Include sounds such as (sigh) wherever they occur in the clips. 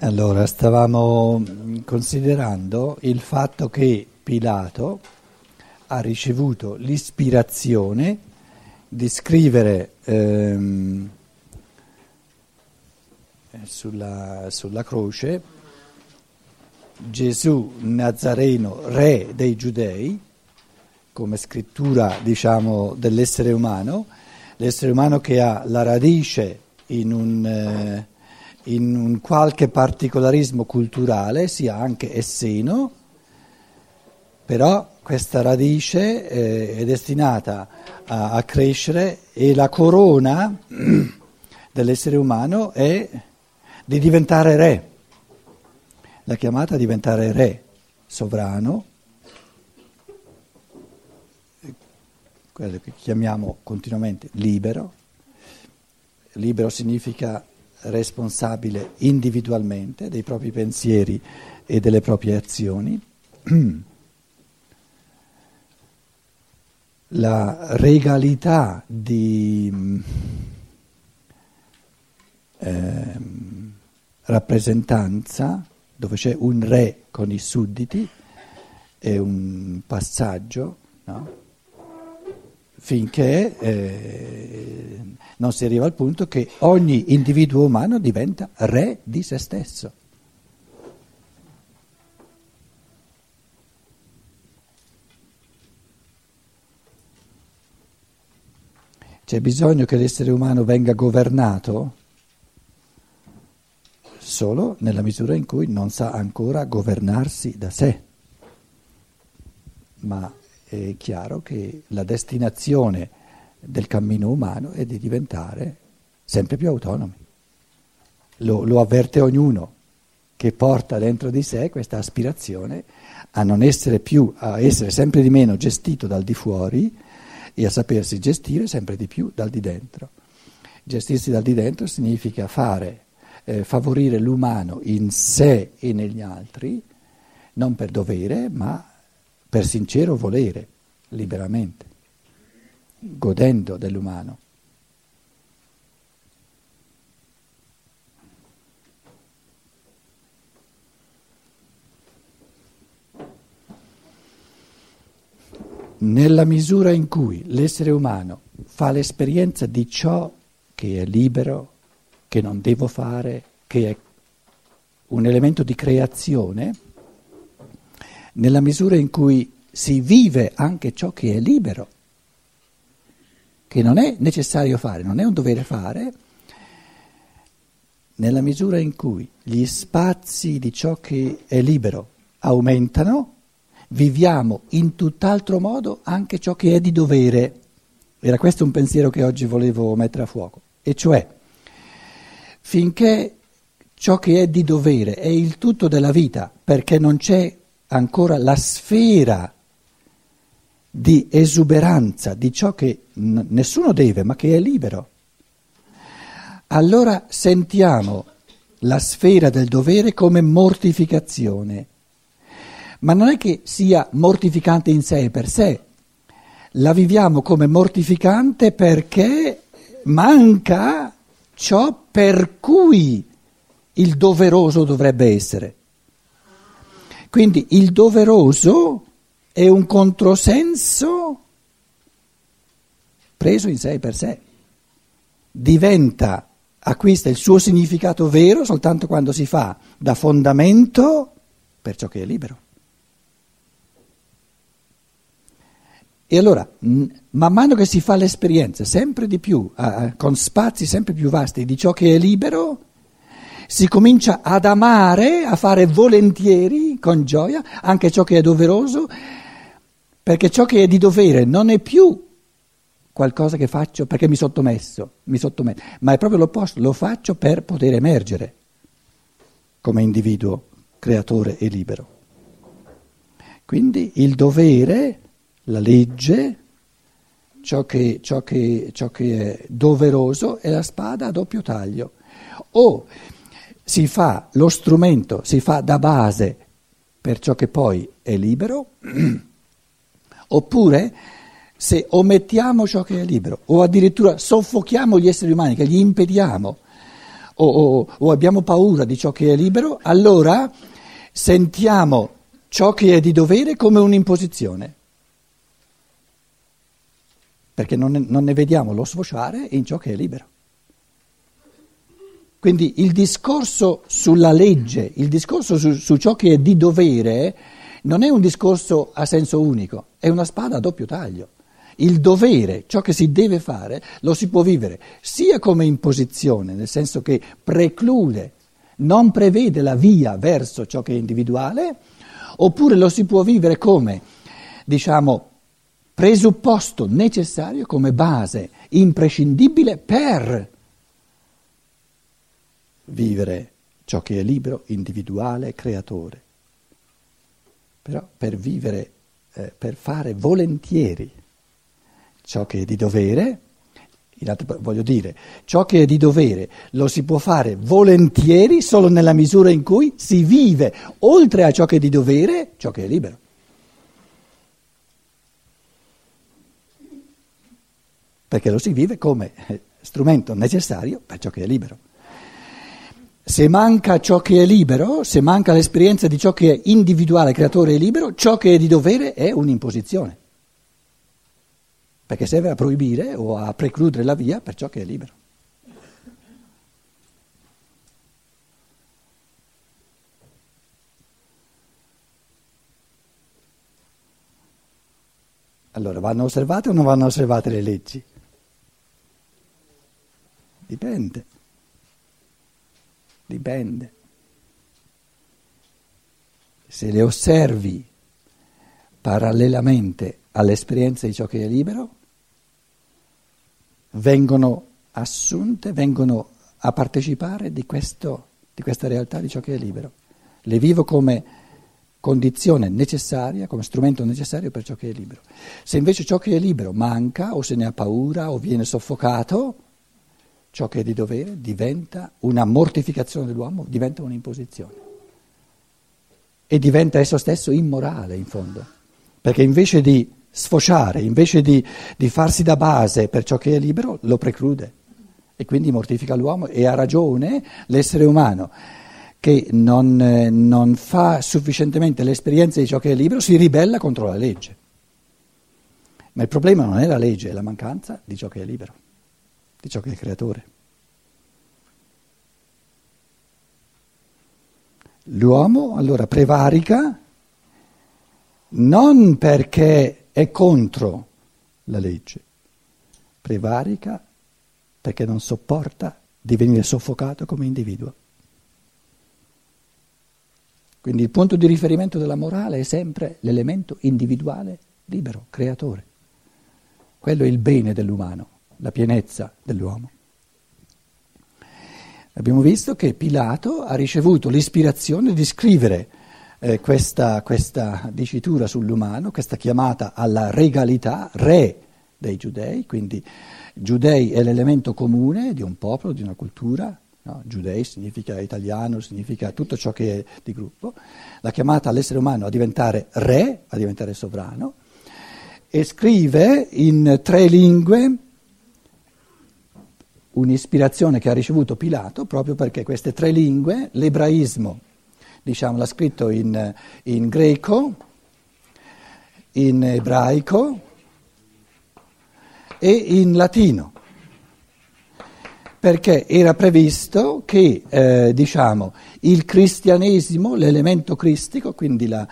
Allora, stavamo considerando il fatto che Pilato ha ricevuto l'ispirazione di scrivere ehm, sulla, sulla croce Gesù Nazareno, re dei giudei, come scrittura diciamo, dell'essere umano, l'essere umano che ha la radice in un... Eh, in un qualche particolarismo culturale, sia anche esseno, però questa radice eh, è destinata a, a, crescere e la corona (clears throat) dell'essere umano è di diventare re, la chiamata a diventare re, sovrano, quello che chiamiamo continuamente libero, libero significa responsabile individualmente dei propri pensieri e delle proprie azioni. (clears throat) La regalità di eh, rappresentanza, dove c'è un re con i sudditi, è un passaggio, no? Finché eh, non si arriva al punto che ogni individuo umano diventa re di se stesso. C'è bisogno che l'essere umano venga governato solo nella misura in cui non sa ancora governarsi da sé, ma è chiaro che la destinazione del cammino umano è di diventare sempre più autonomi. Lo, lo avverte ognuno che porta dentro di sé questa aspirazione a non essere più, a essere sempre di meno gestito dal di fuori e a sapersi gestire sempre di più dal di dentro. Gestirsi dal di dentro significa fare, eh, favorire l'umano in sé e negli altri, non per dovere, ma per sincero volere, liberamente, godendo dell'umano. Nella misura in cui l'essere umano fa l'esperienza di ciò che è libero, che non devo fare, che è un elemento di creazione, nella misura in cui si vive anche ciò che è libero, che non è necessario fare, non è un dovere fare, nella misura in cui gli spazi di ciò che è libero aumentano, viviamo in tutt'altro modo anche ciò che è di dovere. Era questo un pensiero che oggi volevo mettere a fuoco, e cioè finché ciò che è di dovere è il tutto della vita, perché non c'è ancora la sfera di esuberanza, di ciò che n- nessuno deve, ma che è libero. Allora sentiamo la sfera del dovere come mortificazione, ma non è che sia mortificante in sé per sé, la viviamo come mortificante perché manca ciò per cui il doveroso dovrebbe essere. Quindi il doveroso è un controsenso preso in sé per sé. Diventa, acquista il suo significato vero soltanto quando si fa da fondamento per ciò che è libero. E allora, man mano che si fa l'esperienza sempre di più, con spazi sempre più vasti di ciò che è libero, si comincia ad amare, a fare volentieri, con gioia, anche ciò che è doveroso, perché ciò che è di dovere non è più qualcosa che faccio perché mi sottomesso, mi sottometto, ma è proprio l'opposto, lo faccio per poter emergere come individuo creatore e libero. Quindi il dovere, la legge, ciò che, ciò che, ciò che è doveroso è la spada a doppio taglio. O si fa lo strumento, si fa da base per ciò che poi è libero, (clears throat) oppure se omettiamo ciò che è libero o addirittura soffochiamo gli esseri umani, che gli impediamo, o, o, o abbiamo paura di ciò che è libero, allora sentiamo ciò che è di dovere come un'imposizione. Perché non ne, non ne vediamo lo sfociare in ciò che è libero. Quindi il discorso sulla legge, il discorso su, su, ciò che è di dovere, non è un discorso a senso unico, è una spada a doppio taglio. Il dovere, ciò che si deve fare, lo si può vivere sia come imposizione, nel senso che preclude, non prevede la via verso ciò che è individuale, oppure lo si può vivere come, diciamo, presupposto necessario, come base imprescindibile per vivere ciò che è libero, individuale, creatore. Però per vivere, eh, per fare volentieri ciò che è di dovere, altro, voglio dire, ciò che è di dovere lo si può fare volentieri solo nella misura in cui si vive oltre a ciò che è di dovere, ciò che è libero. Perché lo si vive come eh, strumento necessario per ciò che è libero. Se manca ciò che è libero, se manca l'esperienza di ciò che è individuale, creatore e libero, ciò che è di dovere è un'imposizione perché serve a proibire o a precludere la via per ciò che è libero. Allora, vanno osservate o non vanno osservate le leggi? Dipende. Dipende. Se le osservi parallelamente all'esperienza di ciò che è libero, vengono assunte, vengono a partecipare di, questo, di questa realtà di ciò che è libero. Le vivo come condizione necessaria, come strumento necessario per ciò che è libero. Se invece ciò che è libero manca o se ne ha paura o viene soffocato, ciò che è di dovere diventa una mortificazione dell'uomo, diventa un'imposizione. E diventa esso stesso immorale in fondo, perché invece di sfociare, invece di, di farsi da base per ciò che è libero, lo preclude e quindi mortifica l'uomo e ha ragione l'essere umano che non, non, fa sufficientemente l'esperienza di ciò che è libero, si ribella contro la legge. Ma il problema non è la legge, è la mancanza di ciò che è libero, di ciò che è creatore. L'uomo allora prevarica non perché è contro la legge, prevarica perché non sopporta di venire soffocato come individuo. Quindi il punto di riferimento della morale è sempre l'elemento individuale libero, creatore. Quello è il bene dell'umano, la pienezza dell'uomo. Abbiamo visto che Pilato ha ricevuto l'ispirazione di scrivere eh, questa, questa dicitura sull'umano, questa chiamata alla regalità, re dei giudei, quindi giudei è l'elemento comune di un popolo, di una cultura, no? giudei significa italiano, significa tutto ciò che è di gruppo, la chiamata all'essere umano a diventare re, a diventare sovrano, e scrive in tre lingue un'ispirazione che ha ricevuto Pilato proprio perché queste tre lingue, l'ebraismo, diciamo, l'ha scritto in, in greco, in ebraico e in latino, perché era previsto che eh, diciamo, il cristianesimo, l'elemento cristico, quindi la,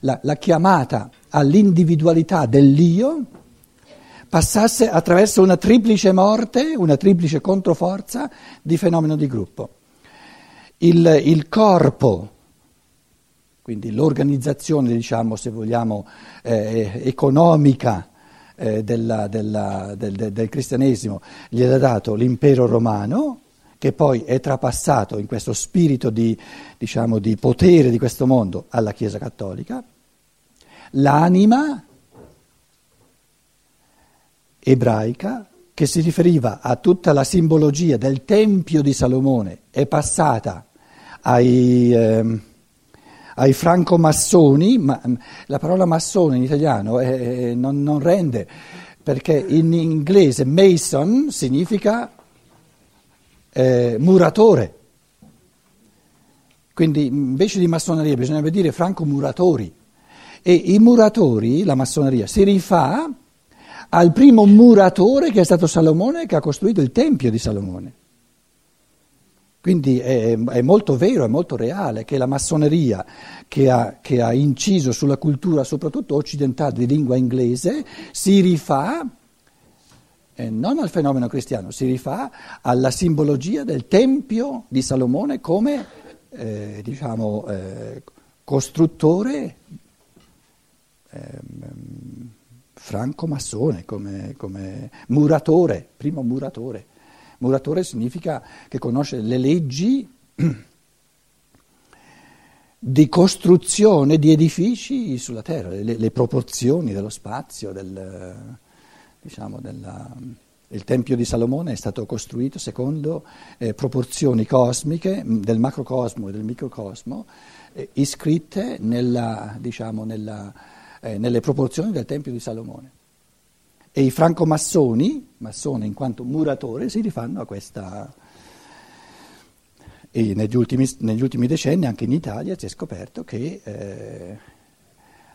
la, la chiamata all'individualità dell'io, passasse attraverso una triplice morte, una triplice controforza di fenomeno di gruppo. Il, il corpo quindi l'organizzazione, diciamo, se vogliamo, eh, economica eh, della, della, del, del, cristianesimo gliel'ha dato l'impero romano, che poi è trapassato in questo spirito di, diciamo, di potere di questo mondo alla Chiesa cattolica. L'anima ebraica, che si riferiva a tutta la simbologia del Tempio di Salomone, è passata ai... Eh, ai francomassoni, ma la parola massone in italiano è, non, non rende, perché in inglese mason significa eh, muratore. Quindi invece di massoneria bisognerebbe dire franco muratori. E i muratori, la massoneria, si rifà al primo muratore che è stato Salomone che ha costruito il Tempio di Salomone. Quindi è, è, molto vero, è molto reale che la massoneria che ha, che ha, inciso sulla cultura soprattutto occidentale di lingua inglese si rifà eh, non al fenomeno cristiano, si rifà alla simbologia del Tempio di Salomone come eh, diciamo, eh, costruttore ehm, franco-massone, come, come muratore, primo muratore. Muratore significa che conosce le leggi (clears throat) di costruzione di edifici sulla terra, le, le proporzioni dello spazio, del, diciamo della, il Tempio di Salomone è stato costruito secondo eh, proporzioni cosmiche del macrocosmo e del microcosmo eh, iscritte nella, diciamo, nella, eh, nelle proporzioni del Tempio di Salomone. E i francomassoni, massone in quanto muratore, si rifanno a questa... E negli ultimi, negli ultimi decenni anche in Italia si è scoperto che, eh,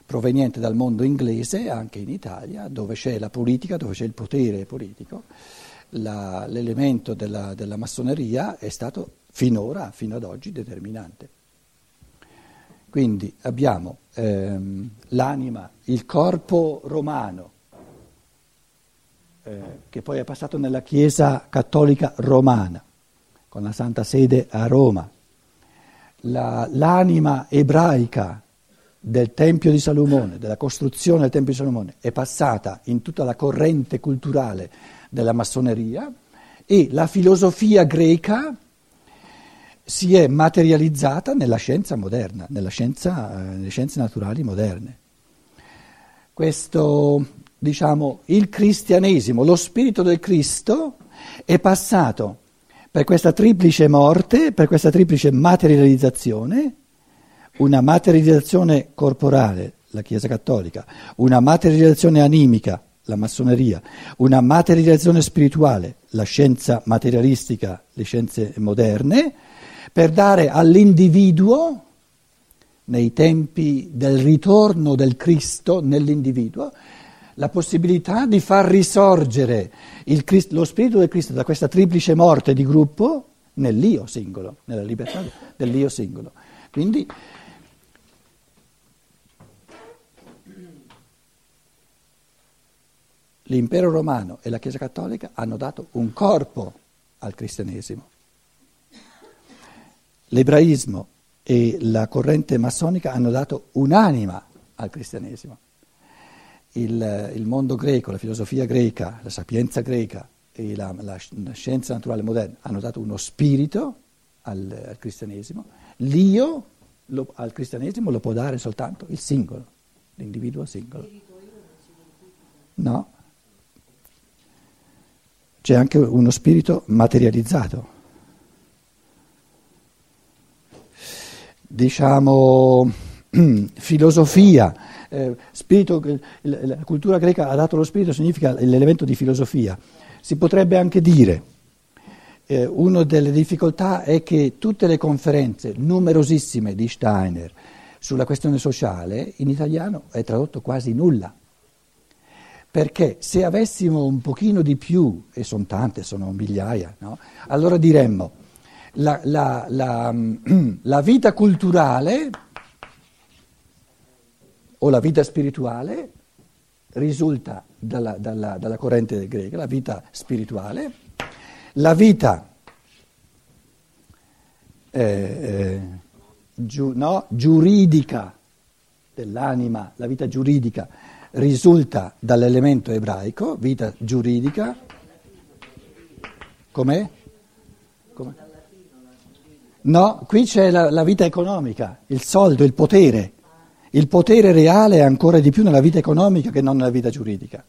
proveniente dal mondo inglese, anche in Italia, dove c'è la politica, dove c'è il potere politico, la, l'elemento della, della massoneria è stato finora, fino ad oggi, determinante. Quindi abbiamo ehm, l'anima, il corpo romano, eh, che poi è passato nella Chiesa cattolica romana, con la Santa Sede a Roma. La, l'anima ebraica del Tempio di Salomone, della costruzione del Tempio di Salomone, è passata in tutta la corrente culturale della massoneria e la filosofia greca si è materializzata nella scienza moderna, scienza, eh, nelle scienze naturali moderne. Questo diciamo, il cristianesimo, lo spirito del Cristo è passato per questa triplice morte, per questa triplice materializzazione, una materializzazione corporale, la Chiesa Cattolica, una materializzazione animica, la massoneria, una materializzazione spirituale, la scienza materialistica, le scienze moderne, per dare all'individuo, nei tempi del ritorno del Cristo nell'individuo, la possibilità di far risorgere Cristo, lo Spirito del Cristo da questa triplice morte di gruppo nell'io singolo, nella libertà dell'io singolo. Quindi l'impero romano e la Chiesa cattolica hanno dato un corpo al cristianesimo. L'ebraismo e la corrente massonica hanno dato un'anima al cristianesimo il, il, mondo greco, la filosofia greca, la sapienza greca e la, la, scienza naturale moderna hanno dato uno spirito al, al cristianesimo, l'io lo, al cristianesimo lo può dare soltanto il singolo, l'individuo singolo. No, c'è anche uno spirito materializzato. Diciamo (clears throat) filosofia eh, spirito, la cultura greca ha dato lo spirito, significa l'elemento di filosofia. Si potrebbe anche dire, eh, una delle difficoltà è che tutte le conferenze numerosissime di Steiner sulla questione sociale in italiano è tradotto quasi nulla. Perché se avessimo un pochino di più, e sono tante, sono migliaia, no? allora diremmo la, la, la, (clears throat) la vita culturale o la vita spirituale risulta dalla, dalla, dalla corrente greca, la vita spirituale, la vita eh, eh, giu, no, giuridica dell'anima, la vita giuridica risulta dall'elemento ebraico, vita giuridica. Com'è? No, qui c'è la, la vita economica, il soldo, il potere. Il potere reale è ancora di più nella vita economica che non nella vita giuridica.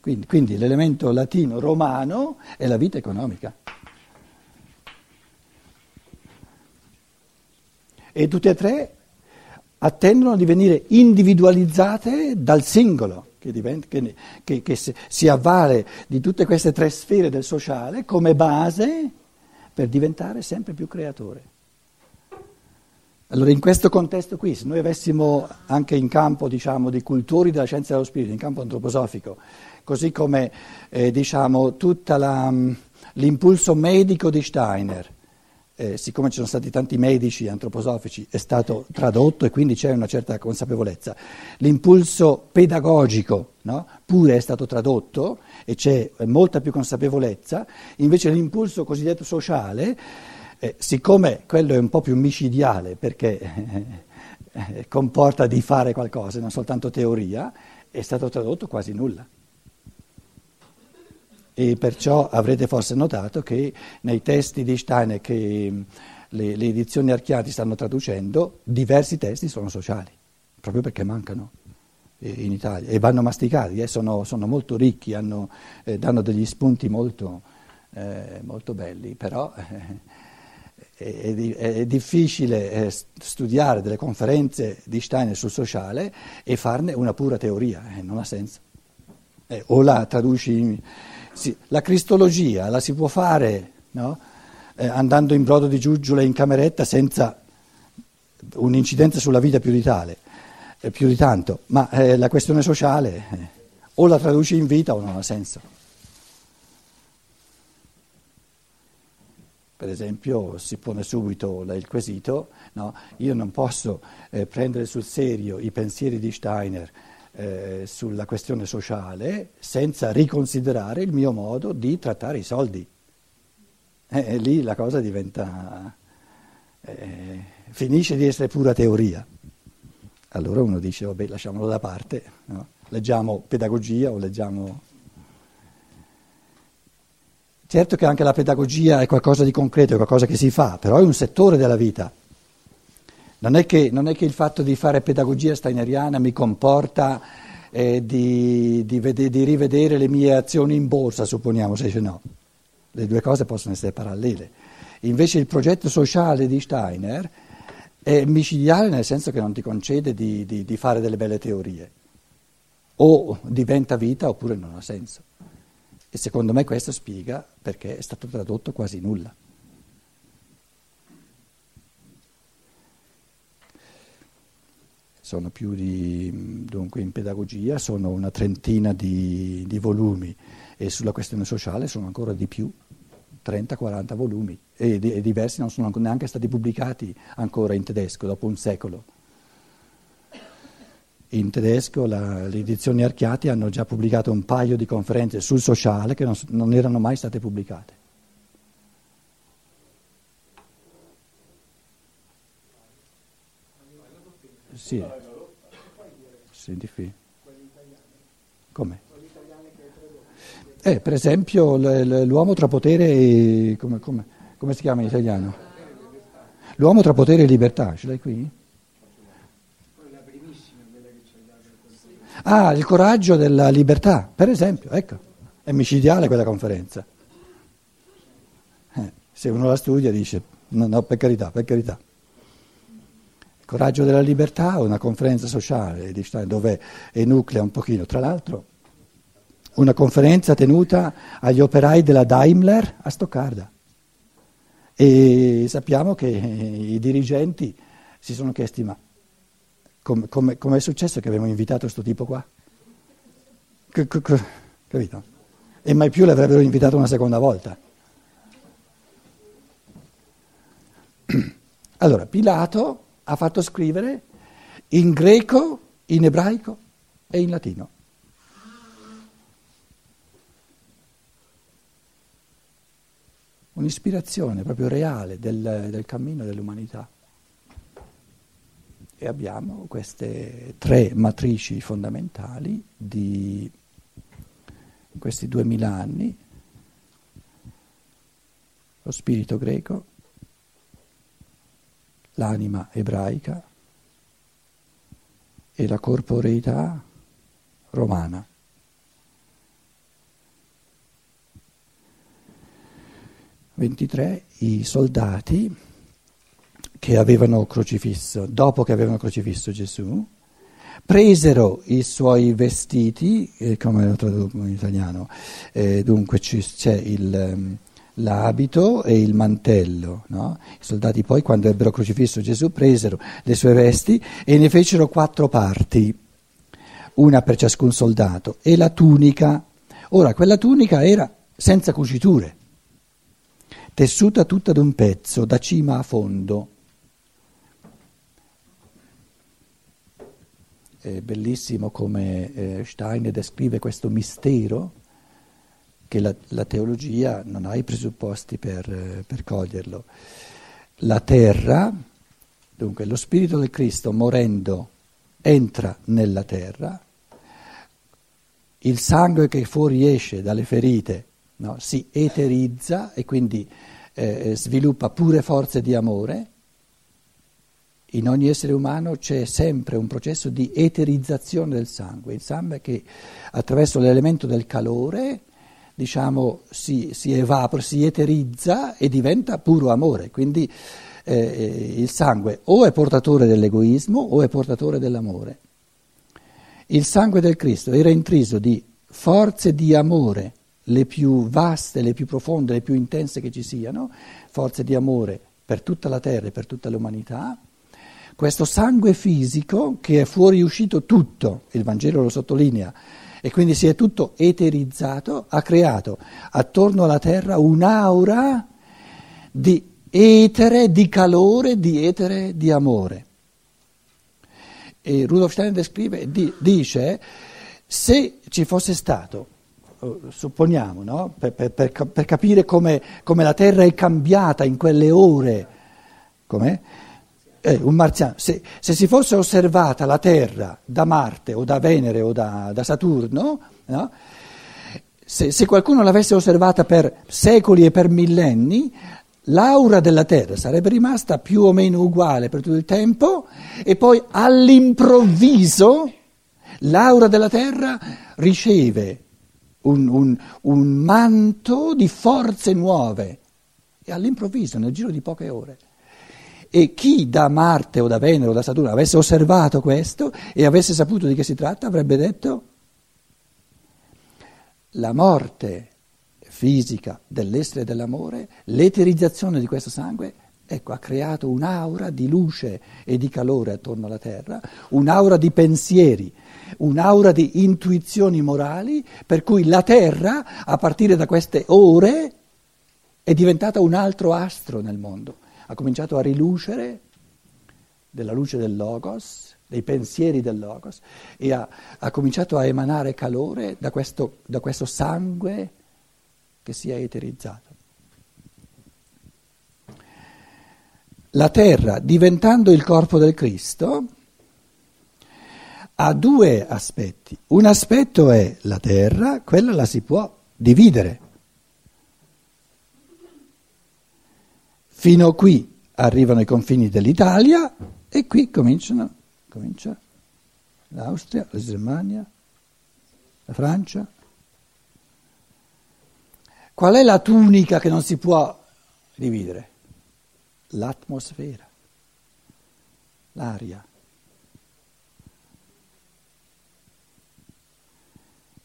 Quindi, quindi l'elemento latino romano è la vita economica. E tutte e tre attendono di venire individualizzate dal singolo. che, diventa, che, che si avvale di tutte queste tre sfere del sociale come base per diventare sempre più creatore. Allora in questo contesto qui, se noi avessimo anche in campo diciamo, di cultori della scienza dello spirito, in campo antroposofico, così come eh, diciamo, tutto l'impulso medico di Steiner, eh, siccome ci sono stati tanti medici antroposofici, è stato tradotto e quindi c'è una certa consapevolezza. L'impulso pedagogico no? pure è stato tradotto e c'è molta più consapevolezza, invece l'impulso cosiddetto sociale, eh, siccome quello è un po' più micidiale perché eh, comporta di fare qualcosa, non soltanto teoria, è stato tradotto quasi nulla e perciò avrete forse notato che nei testi di Steiner che le, le edizioni Archiati stanno traducendo, diversi testi sono sociali, proprio perché mancano eh, in Italia e vanno masticati, eh, sono, sono, molto ricchi, hanno, eh, danno degli spunti molto, eh, molto belli, però eh, è, è, è, difficile eh, studiare delle conferenze di Steiner sul sociale e farne una pura teoria, non ha senso. o la traduci sì, la cristologia la si può fare no? eh, andando in brodo di giuggiole in cameretta senza un'incidenza sulla vita più di tale, eh, più di tanto, ma eh, la questione sociale eh, o la traduci in vita o non ha senso. Per esempio si pone subito il quesito, no? io non posso eh, prendere sul serio i pensieri di Steiner eh, sulla questione sociale senza riconsiderare il mio modo di trattare i soldi. Eh, e lì la cosa diventa, eh, finisce di essere pura teoria. Allora uno dice, vabbè, lasciamolo da parte, no? leggiamo pedagogia o leggiamo... Certo che anche la pedagogia è qualcosa di concreto, è qualcosa che si fa, però è un settore della vita. Non è, che, non è che il fatto di fare pedagogia steineriana mi comporta eh, di, di, vede, di, rivedere le mie azioni in borsa, supponiamo, se no. Le due cose possono essere parallele. Invece il progetto sociale di Steiner è micidiale nel senso che non ti concede di, di, di fare delle belle teorie. O diventa vita oppure non ha senso. E secondo me questo spiega perché è stato tradotto quasi nulla. Sono più di, dunque in pedagogia sono una trentina di, di volumi e sulla questione sociale sono ancora di più, 30-40 volumi e, e, diversi non sono neanche stati pubblicati ancora in tedesco dopo un secolo. In tedesco la, le edizioni Archiati hanno già pubblicato un paio di conferenze sul sociale che non, non erano mai state pubblicate. Sì. Senti fi. Come? Eh, per esempio l'uomo tra potere e... Come, come, come, si chiama in italiano? L'uomo tra potere e libertà, ce l'hai qui? Ah, il coraggio della libertà, per esempio, ecco, è micidiale quella conferenza. Eh, se uno la studia dice, no, no, per carità, per carità. Coraggio della libertà, una conferenza sociale dove enuclea un pochino. Tra l'altro una conferenza tenuta agli operai della Daimler a Stoccarda. E sappiamo che i dirigenti si sono chiesti ma come com, com è successo che abbiamo invitato questo tipo qua? Capito? E mai più l'avrebbero invitato una seconda volta. (clears throat) Allora, Pilato ha fatto scrivere in greco, in ebraico e in latino. Un'ispirazione proprio reale del, del cammino dell'umanità. E abbiamo queste tre matrici fondamentali di questi duemila anni, lo spirito greco, l'anima ebraica e la corporeità romana. Ventitré i soldati che avevano crocifisso, dopo che avevano crocifisso Gesù, presero i suoi vestiti, eh, come lo traduco in italiano, eh, dunque c'è il, ehm, l'abito e il mantello. No? I soldati poi, quando ebbero crocifisso Gesù, presero le sue vesti e ne fecero quattro parti, una per ciascun soldato, e la tunica. Ora, quella tunica era senza cuciture, tessuta tutta d'un pezzo, da cima a fondo. È bellissimo come eh, Stein descrive questo mistero che la, la, teologia non ha i presupposti per, eh, per coglierlo. La terra, dunque lo Spirito del Cristo morendo entra nella terra, il sangue che fuoriesce dalle ferite no, si eterizza e quindi eh, sviluppa pure forze di amore in ogni essere umano c'è sempre un processo di eterizzazione del sangue, il sangue che attraverso l'elemento del calore diciamo, si, si, evapora, si eterizza e diventa puro amore. Quindi eh, il sangue o è portatore dell'egoismo o è portatore dell'amore. Il sangue del Cristo era intriso di forze di amore, le più vaste, le più profonde, le più intense che ci siano, forze di amore per tutta la terra e per tutta l'umanità questo sangue fisico che è fuoriuscito tutto, il Vangelo lo sottolinea, e quindi si è tutto eterizzato, ha creato attorno alla terra un'aura di etere, di calore, di etere, di amore. E Rudolf Steiner descrive, di, dice, se ci fosse stato, eh, supponiamo, no? per, per, per, capire come, come la terra è cambiata in quelle ore, com'è? Eh, un marziano, se, se, si fosse osservata la Terra da Marte o da Venere o da, da Saturno, no? se, se, qualcuno l'avesse osservata per secoli e per millenni, l'aura della Terra sarebbe rimasta più o meno uguale per tutto il tempo e poi all'improvviso l'aura della Terra riceve un, un, un manto di forze nuove e all'improvviso, nel giro di poche ore. E chi da Marte o da Venere o da Saturno avesse osservato questo e avesse saputo di che si tratta avrebbe detto la morte fisica dell'essere dell'amore, l'eterizzazione di questo sangue, ecco, ha creato un'aura di luce e di calore attorno alla Terra, un'aura di pensieri, un'aura di intuizioni morali, per cui la Terra, a partire da queste ore, è diventata un altro astro nel mondo ha cominciato a rilucere della luce del Logos, dei pensieri del Logos, e ha, ha cominciato a emanare calore da questo, da questo sangue che si è eterizzato. La terra, diventando il corpo del Cristo, ha due aspetti. Un aspetto è la terra, quella la si può dividere. Fino qui arrivano i confini dell'Italia e qui cominciano, comincia l'Austria, la Germania, la Francia. Qual è la tunica che non si può dividere? L'atmosfera, l'aria.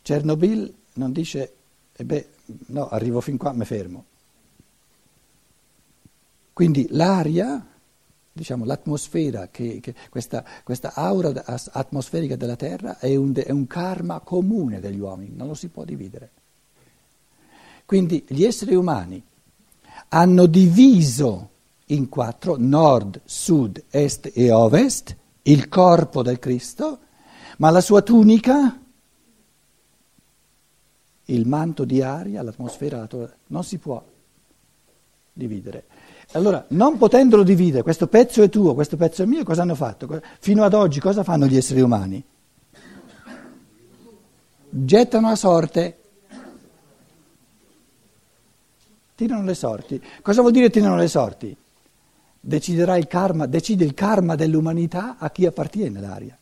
Chernobyl non dice, e beh, no, arrivo fin qua, mi fermo. Quindi l'aria, diciamo l'atmosfera, che, che questa, questa, aura atmosferica della Terra è un, è un karma comune degli uomini, non lo si può dividere. Quindi gli esseri umani hanno diviso in quattro, nord, sud, est e ovest, il corpo del Cristo, ma la sua tunica, il manto di aria, l'atmosfera, non si può dividere. Allora, non potendolo dividere, questo pezzo è tuo, questo pezzo è mio, cosa hanno fatto? Fino ad oggi cosa fanno gli esseri umani? Gettano a sorte, tirano le sorti. Cosa vuol dire tirano le sorti? Deciderà il karma, decide il karma dell'umanità a chi appartiene l'aria.